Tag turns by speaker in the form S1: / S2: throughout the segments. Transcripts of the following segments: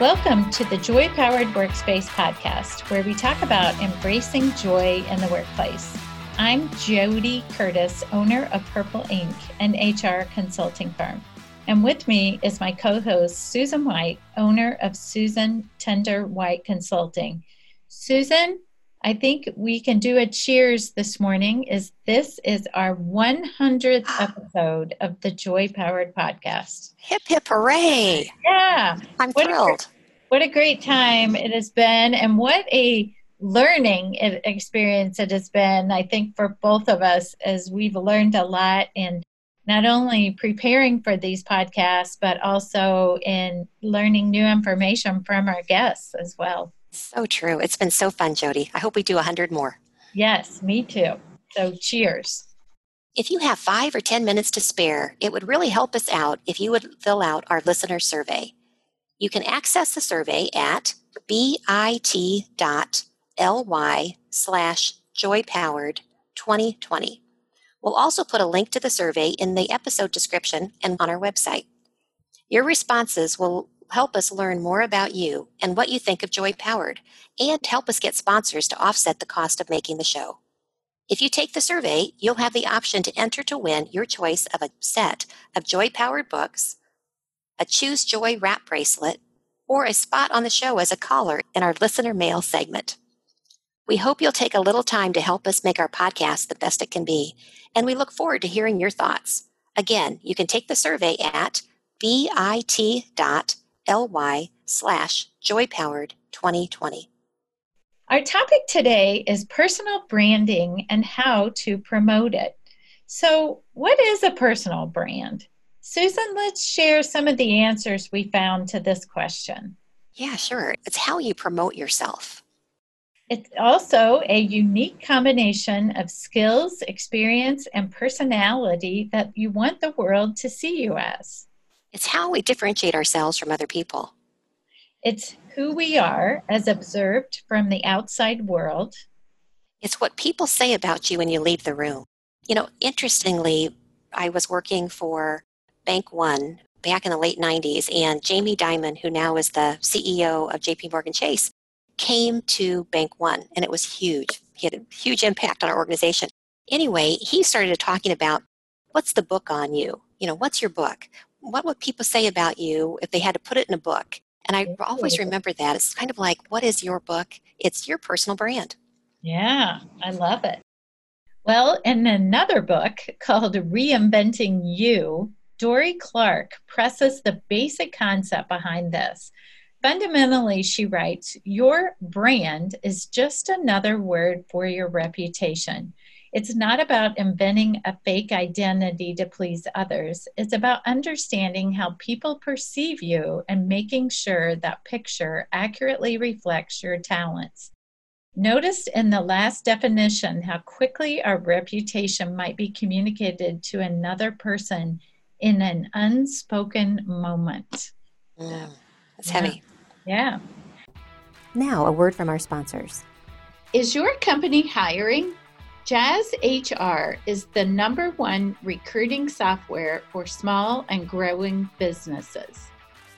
S1: Welcome to the Joy Powered Workspace podcast, where we talk about embracing joy in the workplace. I'm JoDee Curtis, owner of Purple Ink, an HR consulting firm. And with me is my co host, Susan White, owner of Susan Tender White Consulting. Susan, I think we can do a cheers this morning. Is this is our 100th ah. episode of the Joy Powered Podcast.
S2: Hip hip hooray!
S1: Yeah,
S2: I'm
S1: what
S2: thrilled.
S1: A, what a great time it has been, and what a learning experience it has been. I think for both of us, as we've learned a lot in not only preparing for these podcasts, but also in learning new information from our guests as well.
S2: So true. It's been so fun, JoDee. I hope we do 100 more.
S1: Yes, me too. So cheers.
S2: If you have five or 10 minutes to spare, it would really help us out if you would fill out our listener survey. You can access the survey at bit.ly slash joypowered 2020. We'll also put a link to the survey in the episode description and on our website. Your responses will help us learn more about you and what you think of Joy Powered, and help us get sponsors to offset the cost of making the show. If you take the survey, you'll have the option to enter to win your choice of a set of Joy Powered books, a Choose Joy wrap bracelet, or a spot on the show as a caller in our listener mail segment. We hope you'll take a little time to help us make our podcast the best it can be, and we look forward to hearing your thoughts. Again, you can take the survey at bit.ly slash joypowered 2020.
S1: Our topic today is personal branding and how to promote it. So, what is a personal brand? Susan, let's share some of the answers we found to this question.
S2: Yeah, sure. It's how you promote yourself.
S1: It's also a unique combination of skills, experience, and personality that you want the world to see you as.
S2: It's how we differentiate ourselves from other people.
S1: It's who we are as observed from the outside world.
S2: It's what people say about you when you leave the room. You know, interestingly, I was working for Bank One back in the late 90s, and Jamie Dimon, who now is the CEO of JP Morgan Chase, came to Bank One, and it was huge. He had a huge impact on our organization. Anyway, he started talking about what's the book on you? You know, what's your book? What would people say about you if they had to put it in a book? And I always remember that. It's kind of like, what is your book? It's your personal brand.
S1: Yeah, I love it. Well, in another book called Reinventing You, Dorie Clark presses the basic concept behind this. Fundamentally, she writes, Your brand is just another word for your reputation. It's not about inventing a fake identity to please others. It's about understanding how people perceive you and making sure that picture accurately reflects your talents. Notice in the last definition how quickly our reputation might be communicated to another person in an unspoken moment.
S2: Mm, that's
S1: yeah.
S2: heavy.
S1: Yeah.
S2: Now, a word from our sponsors.
S1: Is your company hiring? JazzHR is the number one recruiting software for small and growing businesses.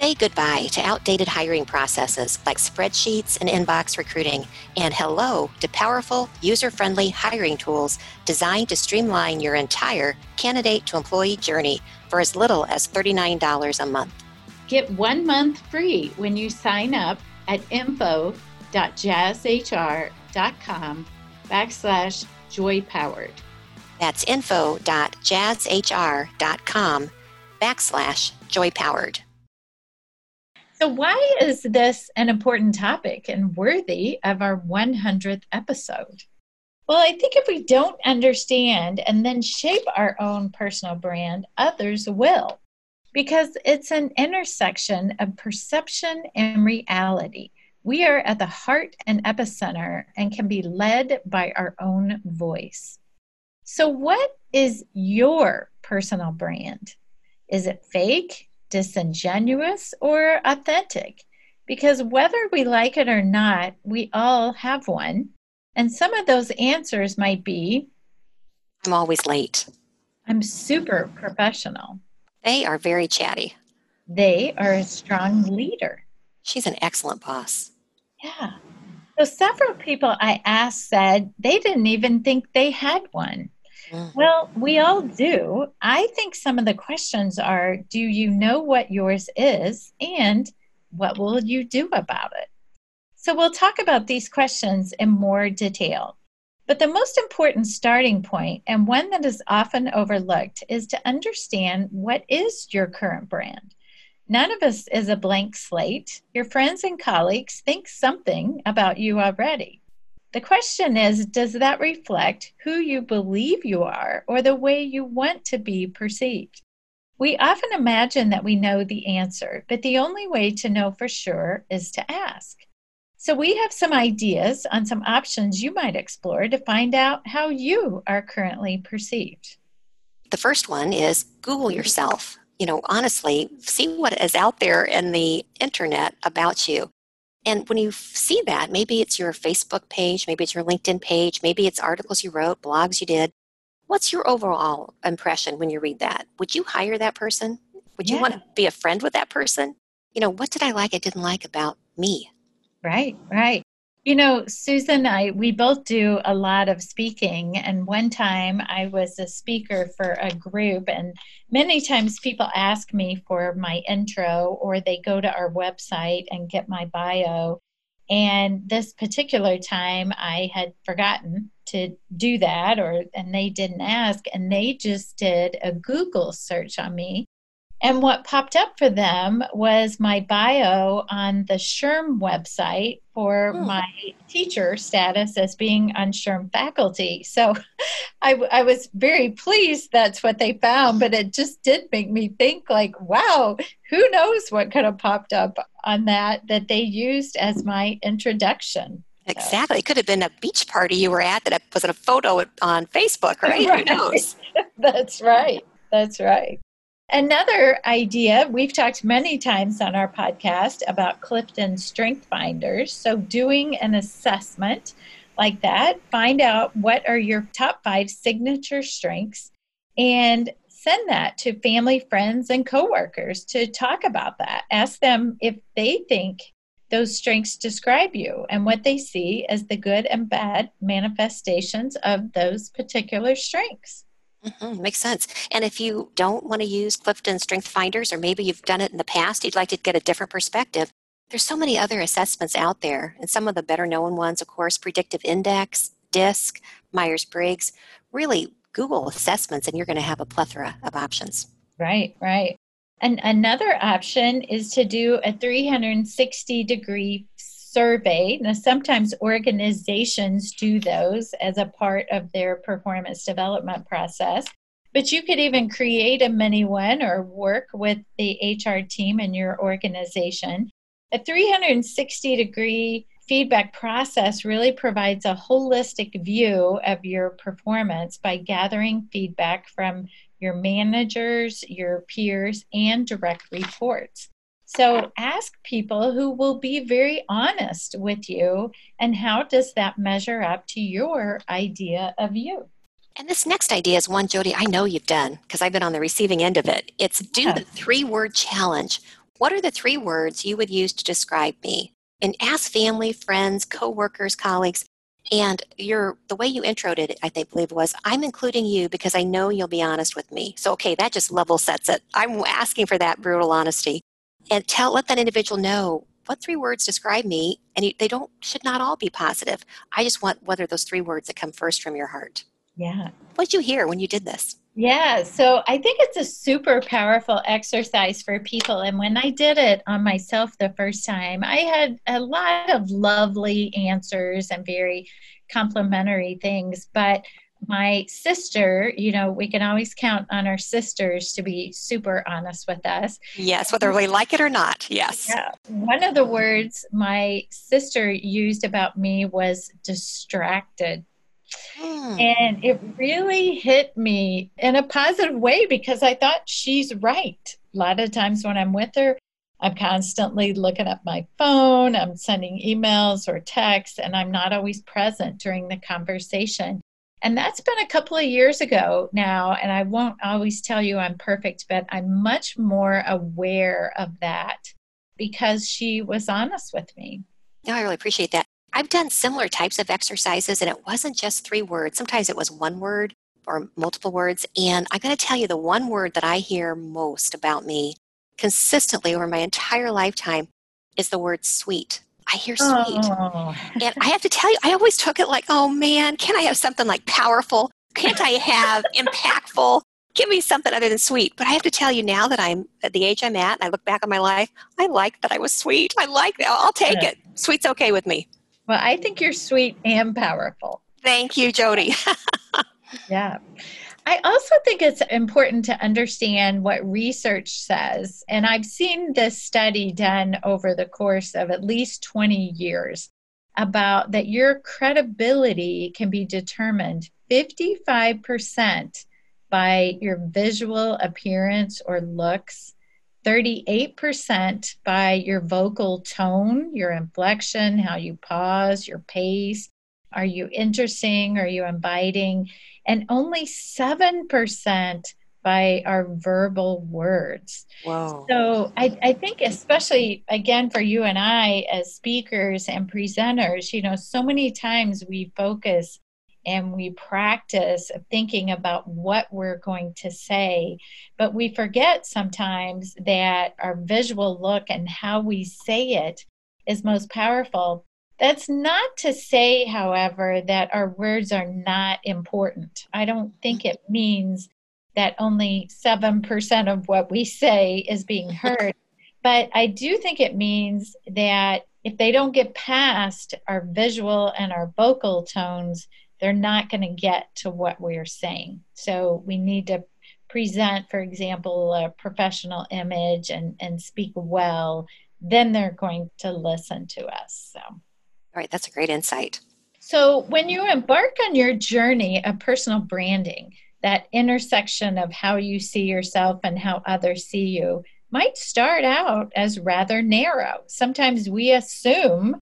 S2: Say goodbye to outdated hiring processes like spreadsheets and inbox recruiting, and hello to powerful, user friendly hiring tools designed to streamline your entire candidate to employee journey for as little as $39 a month.
S1: Get one month free when you sign up at info.jazzhr.com backslash joy powered.
S2: That's info.jazzhr.com backslash joy powered.
S1: So, why is this an important topic and worthy of our 100th episode? Well, I think if we don't understand and then shape our own personal brand, others will, because it's an intersection of perception and reality. We are at the heart and epicenter and can be led by our own voice. So, what is your personal brand? Is it fake, disingenuous, or authentic? Because whether we like it or not, we all have one. And some of those answers might be
S2: I'm always late.
S1: I'm super professional.
S2: They are very chatty.
S1: They are a strong leader.
S2: She's an excellent boss.
S1: Yeah. So several people I asked said they didn't even think they had one. Mm. Well, we all do. I think some of the questions are do you know what yours is? And what will you do about it? So we'll talk about these questions in more detail. But the most important starting point, and one that is often overlooked, is to understand what is your current brand. None of us is a blank slate. Your friends and colleagues think something about you already. The question is Does that reflect who you believe you are or the way you want to be perceived? We often imagine that we know the answer, but the only way to know for sure is to ask. So, we have some ideas on some options you might explore to find out how you are currently perceived.
S2: The first one is Google yourself. You know, honestly, see what is out there in the internet about you. And when you see that, maybe it's your Facebook page, maybe it's your LinkedIn page, maybe it's articles you wrote, blogs you did. What's your overall impression when you read that? Would you hire that person? Would you yeah. want to be a friend with that person? You know, what did I like, I didn't like about me?
S1: Right, right. You know, Susan, I we both do a lot of speaking, and one time I was a speaker for a group, and many times people ask me for my intro, or they go to our website and get my bio. And this particular time, I had forgotten to do that, or and they didn't ask, and they just did a Google search on me and what popped up for them was my bio on the SHRM website for hmm. my teacher status as being on SHRM faculty. So I, I, was very pleased that's what they found, but it just did make me think like, wow, who knows what could have popped up on that that they used as my introduction.
S2: Exactly. It could have been a beach party you were at that was in a photo on Facebook, right? right. Who knows?
S1: that's right. That's right. Another idea, we've talked many times on our podcast about Clifton Strength Finders. So, doing an assessment like that, find out what are your top five signature strengths and send that to family, friends, and coworkers to talk about that. Ask them if they think those strengths describe you and what they see as the good and bad manifestations of those particular strengths.
S2: Mm-hmm, makes sense. And if you don't want to use Clifton Strength Finders, or maybe you've done it in the past, you'd like to get a different perspective, there's so many other assessments out there. And some of the better known ones, of course, Predictive Index, DISC, Myers Briggs. Really, Google assessments, and you're going to have a plethora of options.
S1: Right, right. And another option is to do a 360 degree survey. Now, sometimes organizations do those as a part of their performance development process, but you could even create a mini one or work with the HR team in your organization. A 360 degree feedback process really provides a holistic view of your performance by gathering feedback from your managers, your peers, and direct reports. So ask people who will be very honest with you and how does that measure up to your idea of you?
S2: And this next idea is one, JoDee, I know you've done because I've been on the receiving end of it. It's do the three word challenge. What are the three words you would use to describe me? And ask family, friends, coworkers, colleagues. And your the way you introed it, I think believe was, I'm including you because I know you'll be honest with me. So okay, that just level sets it. I'm asking for that brutal honesty and tell let that individual know what three words describe me and you, they don't should not all be positive. I just want what are those three words that come first from your heart.
S1: Yeah.
S2: What did you hear when you did this?
S1: Yeah so i think it's a super powerful exercise for people and when i did it on myself the first time i had a lot of lovely answers and very complimentary things but my sister, you know, we can always count on our sisters to be super honest with us.
S2: Yes, whether we like it or not. Yes.
S1: Yeah. One of the words my sister used about me was distracted. Hmm. And it really hit me in a positive way because I thought she's right. A lot of times when I'm with her, I'm constantly looking at my phone, I'm sending emails or texts, and I'm not always present during the conversation. And that's been a couple of years ago now. And I won't always tell you I'm perfect, but I'm much more aware of that because she was honest with me.
S2: No, I really appreciate that. I've done similar types of exercises, and it wasn't just three words. Sometimes it was one word or multiple words. And I'm going to tell you the one word that I hear most about me consistently over my entire lifetime is the word sweet. I hear sweet. Oh. And I have to tell you, I always took it like, oh man, can I have something like powerful? Can't I have impactful? Give me something other than sweet. But I have to tell you now that I'm at the age I'm at and I look back on my life, I like that I was sweet. I like that. I'll take it. Sweet's okay with me.
S1: Well, I think you're sweet and powerful.
S2: Thank you, JoDee.
S1: yeah. I also think it's important to understand what research says. And I've seen this study done over the course of at least 20 years about that your credibility can be determined 55% by your visual appearance or looks, 38% by your vocal tone, your inflection, how you pause, your pace. Are you interesting? Are you inviting? And only 7% by our verbal words.
S2: Wow.
S1: So I, I think, especially again for you and I as speakers and presenters, you know, so many times we focus and we practice thinking about what we're going to say. But we forget sometimes that our visual look and how we say it is most powerful. That's not to say, however, that our words are not important. I don't think it means that only 7% of what we say is being heard. But I do think it means that if they don't get past our visual and our vocal tones, they're not going to get to what we're saying. So we need to present, for example, a professional image and, and speak well, then they're going to listen to us. So, all
S2: right, that's a great insight.
S1: So, when you embark on your journey of personal branding, that intersection of how you see yourself and how others see you might start out as rather narrow. Sometimes we assume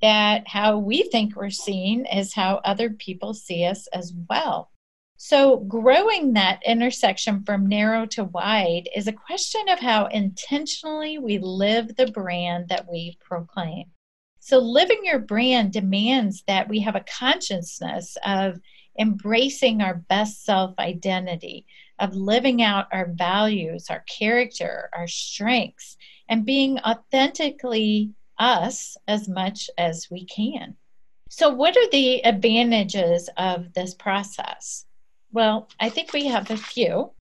S1: that how we think we're seen is how other people see us as well. So, growing that intersection from narrow to wide is a question of how intentionally we live the brand that we proclaim. So, living your brand demands that we have a consciousness of embracing our best self identity, of living out our values, our character, our strengths, and being authentically us as much as we can. So, what are the advantages of this process? Well, I think we have a few.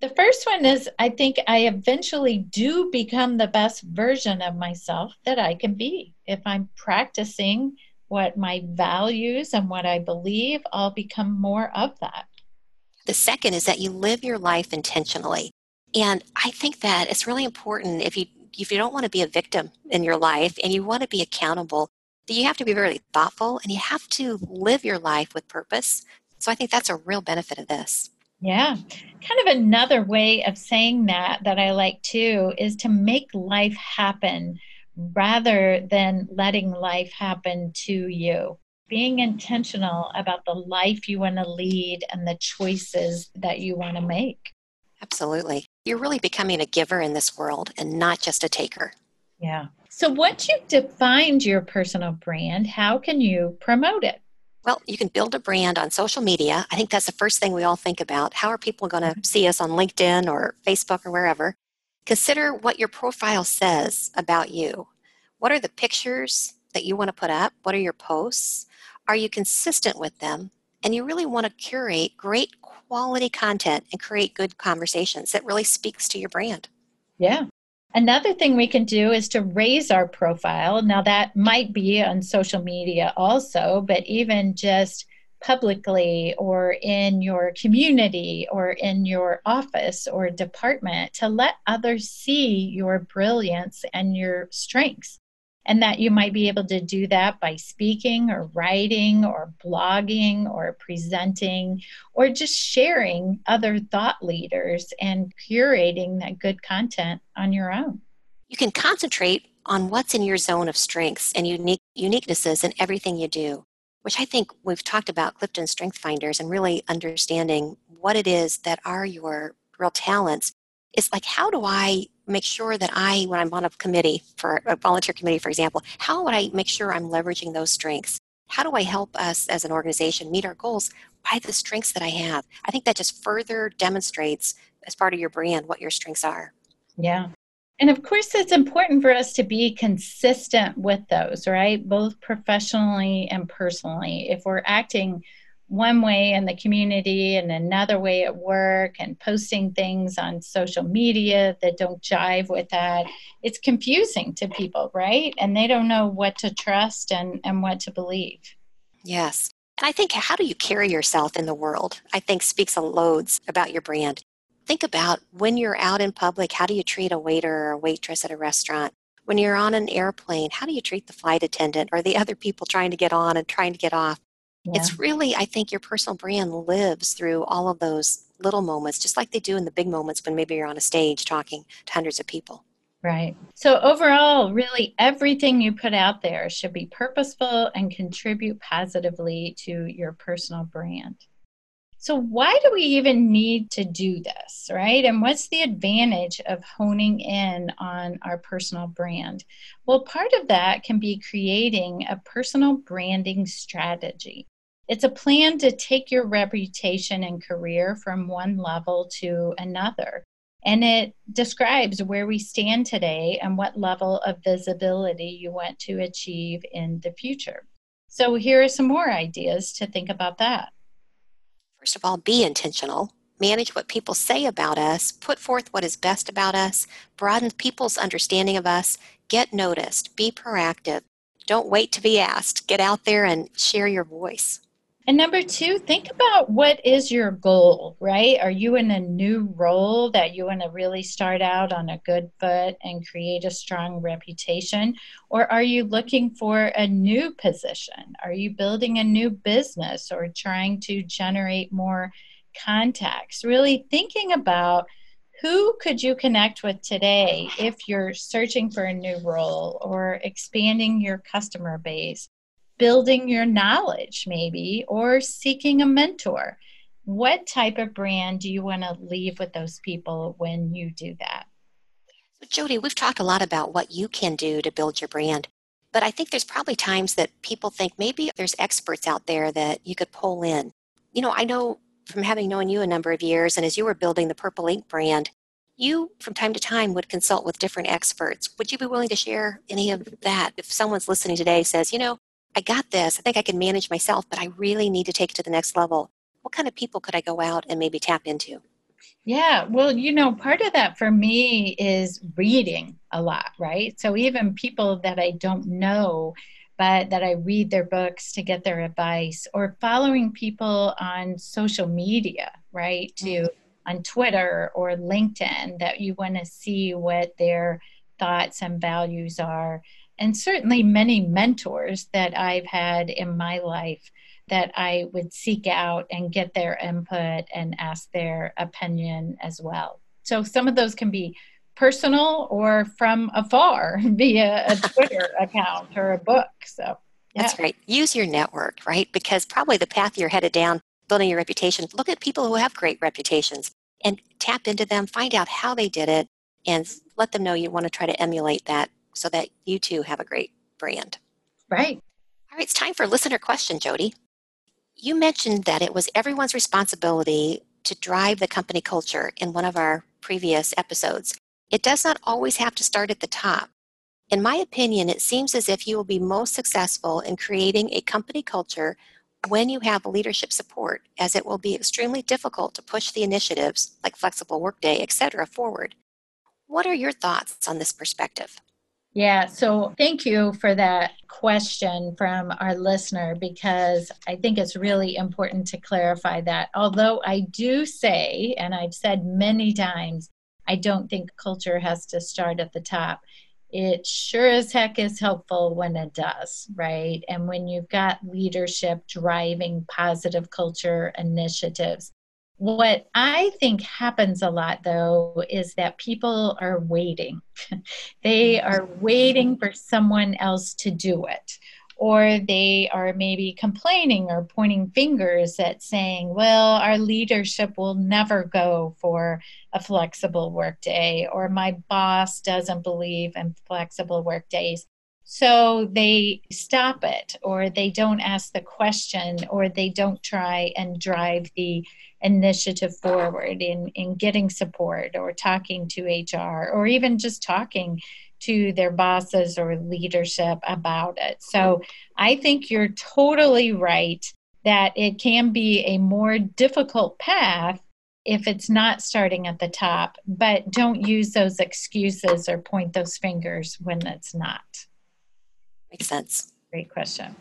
S1: The first one is I think I eventually do become the best version of myself that I can be. If I'm practicing what my values and what I believe, I'll become more of that.
S2: The second is that you live your life intentionally. And I think that it's really important if you if you don't want to be a victim in your life and you want to be accountable, that you have to be very thoughtful and you have to live your life with purpose. So I think that's a real benefit of this.
S1: Yeah. Kind of another way of saying that that I like too is to make life happen rather than letting life happen to you. Being intentional about the life you want to lead and the choices that you want to make.
S2: Absolutely. You're really becoming a giver in this world and not just a taker.
S1: Yeah. So once you've defined your personal brand, how can you promote it?
S2: Well, you can build a brand on social media. I think that's the first thing we all think about. How are people going to mm-hmm. see us on LinkedIn or Facebook or wherever? Consider what your profile says about you. What are the pictures that you want to put up? What are your posts? Are you consistent with them? And you really want to curate great quality content and create good conversations that really speaks to your brand.
S1: Yeah. Another thing we can do is to raise our profile. Now, that might be on social media also, but even just publicly or in your community or in your office or department to let others see your brilliance and your strengths and that you might be able to do that by speaking or writing or blogging or presenting or just sharing other thought leaders and curating that good content on your own.
S2: You can concentrate on what's in your zone of strengths and unique uniquenesses in everything you do, which I think we've talked about Clifton Strength Finders and really understanding what it is that are your real talents. It's like, how do I make sure that I, when I'm on a committee for a volunteer committee, for example, how would I make sure I'm leveraging those strengths? How do I help us as an organization meet our goals by the strengths that I have? I think that just further demonstrates as part of your brand what your strengths are.
S1: Yeah. And of course, it's important for us to be consistent with those, right? Both professionally and personally. If we're acting one way in the community and another way at work and posting things on social media that don't jive with that. It's confusing to people right? And they don't know what to trust and, and what to believe.
S2: Yes. And i think how do you carry yourself in the world i think speaks a loads about your brand. Think about when you're out in public how do you treat a waiter or a waitress at a restaurant? When you're on an airplane how do you treat the flight attendant or the other people trying to get on and trying to get off yeah. It's really, I think, your personal brand lives through all of those little moments, just like they do in the big moments when maybe you're on a stage talking to hundreds of people.
S1: Right. So, overall, really everything you put out there should be purposeful and contribute positively to your personal brand. So, why do we even need to do this, right? And what's the advantage of honing in on our personal brand? Well, part of that can be creating a personal branding strategy. It's a plan to take your reputation and career from one level to another. And it describes where we stand today and what level of visibility you want to achieve in the future. So, here are some more ideas to think about that.
S2: First of all, be intentional. Manage what people say about us, put forth what is best about us, broaden people's understanding of us, get noticed, be proactive. Don't wait to be asked. Get out there and share your voice.
S1: And number two, think about what is your goal, right? Are you in a new role that you want to really start out on a good foot and create a strong reputation? Or are you looking for a new position? Are you building a new business or trying to generate more contacts? Really thinking about who could you connect with today if you're searching for a new role or expanding your customer base building your knowledge, maybe, or seeking a mentor. What type of brand do you want to leave with those people when you do that?
S2: JoDee, we've talked a lot about what you can do to build your brand, but I think there's probably times that people think maybe there's experts out there that you could pull in. You know, I know from having known you a number of years, and as you were building the Purple Ink brand, you from time to time would consult with different experts. Would you be willing to share any of that? If someone's listening today says, you know, I got this. I think I can manage myself, but I really need to take it to the next level. What kind of people could I go out and maybe tap into?
S1: Yeah, well, you know, part of that for me is reading a lot, right? So even people that I don't know, but that I read their books to get their advice, or following people on social media, right? To mm-hmm. on Twitter or LinkedIn that you want to see what their thoughts and values are and certainly many mentors that I've had in my life that I would seek out and get their input and ask their opinion as well. So some of those can be personal or from afar via a Twitter account or a book. So
S2: yeah. that's great. Use your network, right? Because probably the path you're headed down, building your reputation, look at people who have great reputations and tap into them, find out how they did it, and let them know you want to try to emulate that so that you too have a great brand.
S1: Right.
S2: All right, it's time for listener question, JoDee. You mentioned that it was everyone's responsibility to drive the company culture in one of our previous episodes. It does not always have to start at the top. In my opinion, it seems as if you will be most successful in creating a company culture when you have leadership support, as it will be extremely difficult to push the initiatives like flexible workday, etc., forward. What are your thoughts on this perspective?
S1: Yeah, so thank you for that question from our listener because I think it's really important to clarify that. Although I do say, and I've said many times, I don't think culture has to start at the top. It sure as heck is helpful when it does, right? And when you've got leadership driving positive culture initiatives, what I think happens a lot, though, is that people are waiting. they mm-hmm. are waiting for someone else to do it. or they are maybe complaining or pointing fingers at saying, well, our leadership will never go for a flexible workday, or my boss doesn't believe in flexible work days. So they stop it, or they don't ask the question, or they don't try and drive the initiative forward in, in getting support or talking to HR or even just talking to their bosses or leadership about it. So I think you're totally right that it can be a more difficult path if it's not starting at the top, but don't use those excuses or point those fingers when it's not.
S2: Makes sense.
S1: Great question.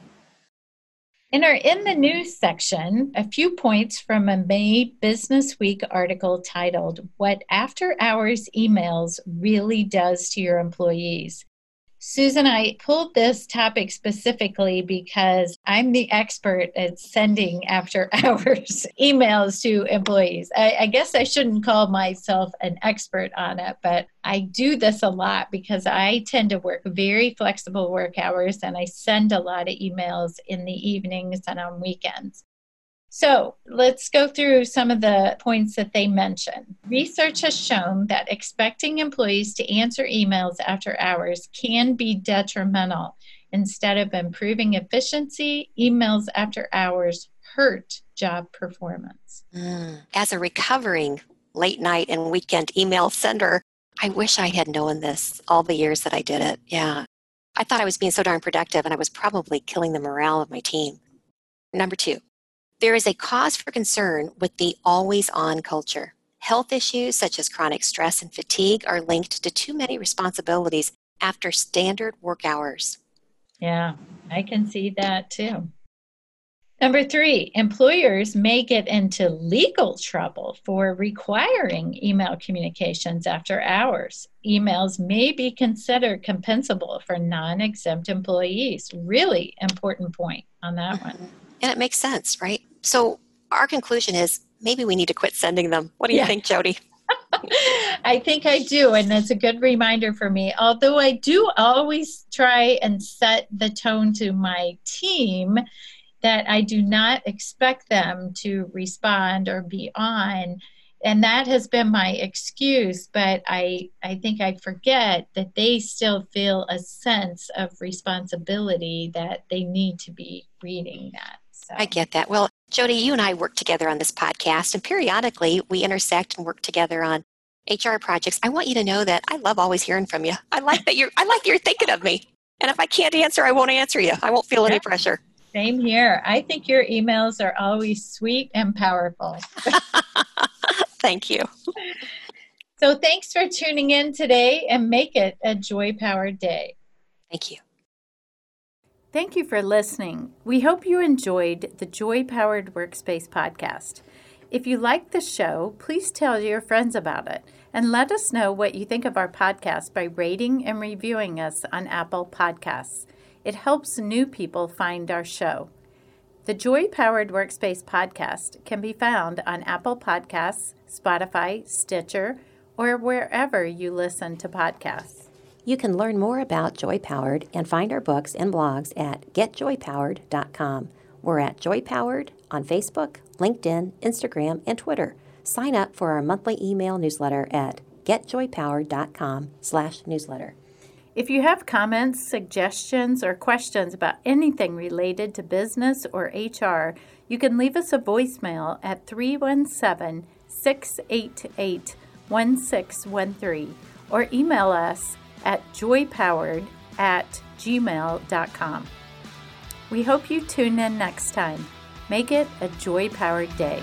S1: In our In the News section, a few points from a May Business Week article titled What After Hours Emails Really Does to Your Employees. Susan, I pulled this topic specifically because I'm the expert at sending after hours emails to employees. I, I, guess I shouldn't call myself an expert on it, but I do this a lot because I tend to work very flexible work hours and I send a lot of emails in the evenings and on weekends. So let's go through some of the points that they mention. Research has shown that expecting employees to answer emails after hours can be detrimental. Instead of improving efficiency, emails after hours hurt job performance.
S2: Mm. As a recovering late night and weekend email sender, I wish I had known this all the years that I did it. Yeah. I thought I was being so darn productive and I was probably killing the morale of my team. Number two, there is a cause for concern with the always on culture. Health issues such as chronic stress and fatigue are linked to too many responsibilities after standard work hours.
S1: Yeah, I can see that too. Number three, employers may get into legal trouble for requiring email communications after hours. Emails may be considered compensable for non exempt employees. Really important point on that one. Mm-hmm.
S2: And it makes sense, right? So our conclusion is maybe we need to quit sending them. What do you yeah. think, JoDee?
S1: I think I do, and that's a good reminder for me. Although I do always try and set the tone to my team that I do not expect them to respond or be on. And that has been my excuse, but I, I think I forget that they still feel a sense of responsibility that they need to be reading that.
S2: So. I get that. Well, JoDee, you and I work together on this podcast, and periodically we intersect and work together on HR projects. I want you to know that I love always hearing from you. I like that you're I like you're thinking of me. And if I can't answer, I won't answer you. I won't feel any pressure.
S1: Same here. I think your emails are always sweet and powerful.
S2: Thank you.
S1: So thanks for tuning in today and make it a joy powered day.
S2: Thank you.
S1: Thank you for listening. We hope you enjoyed the Joy Powered Workspace podcast. If you like the show, please tell your friends about it and let us know what you think of our podcast by rating and reviewing us on Apple Podcasts. It helps new people find our show. The Joy Powered Workspace podcast can be found on Apple Podcasts, Spotify, Stitcher, or wherever you listen to podcasts.
S2: You can learn more about Joy Powered and find our books and blogs at getjoypowered.com. We're at Joy Powered on Facebook, LinkedIn, Instagram, and Twitter. Sign up for our monthly email newsletter at getjoypowered.com/newsletter.
S1: If you have comments, suggestions, or questions about anything related to business or HR, you can leave us a voicemail at 317 688 1613 or email us at joypowered at gmail.com. We hope you tune in next time. Make it a joy powered day.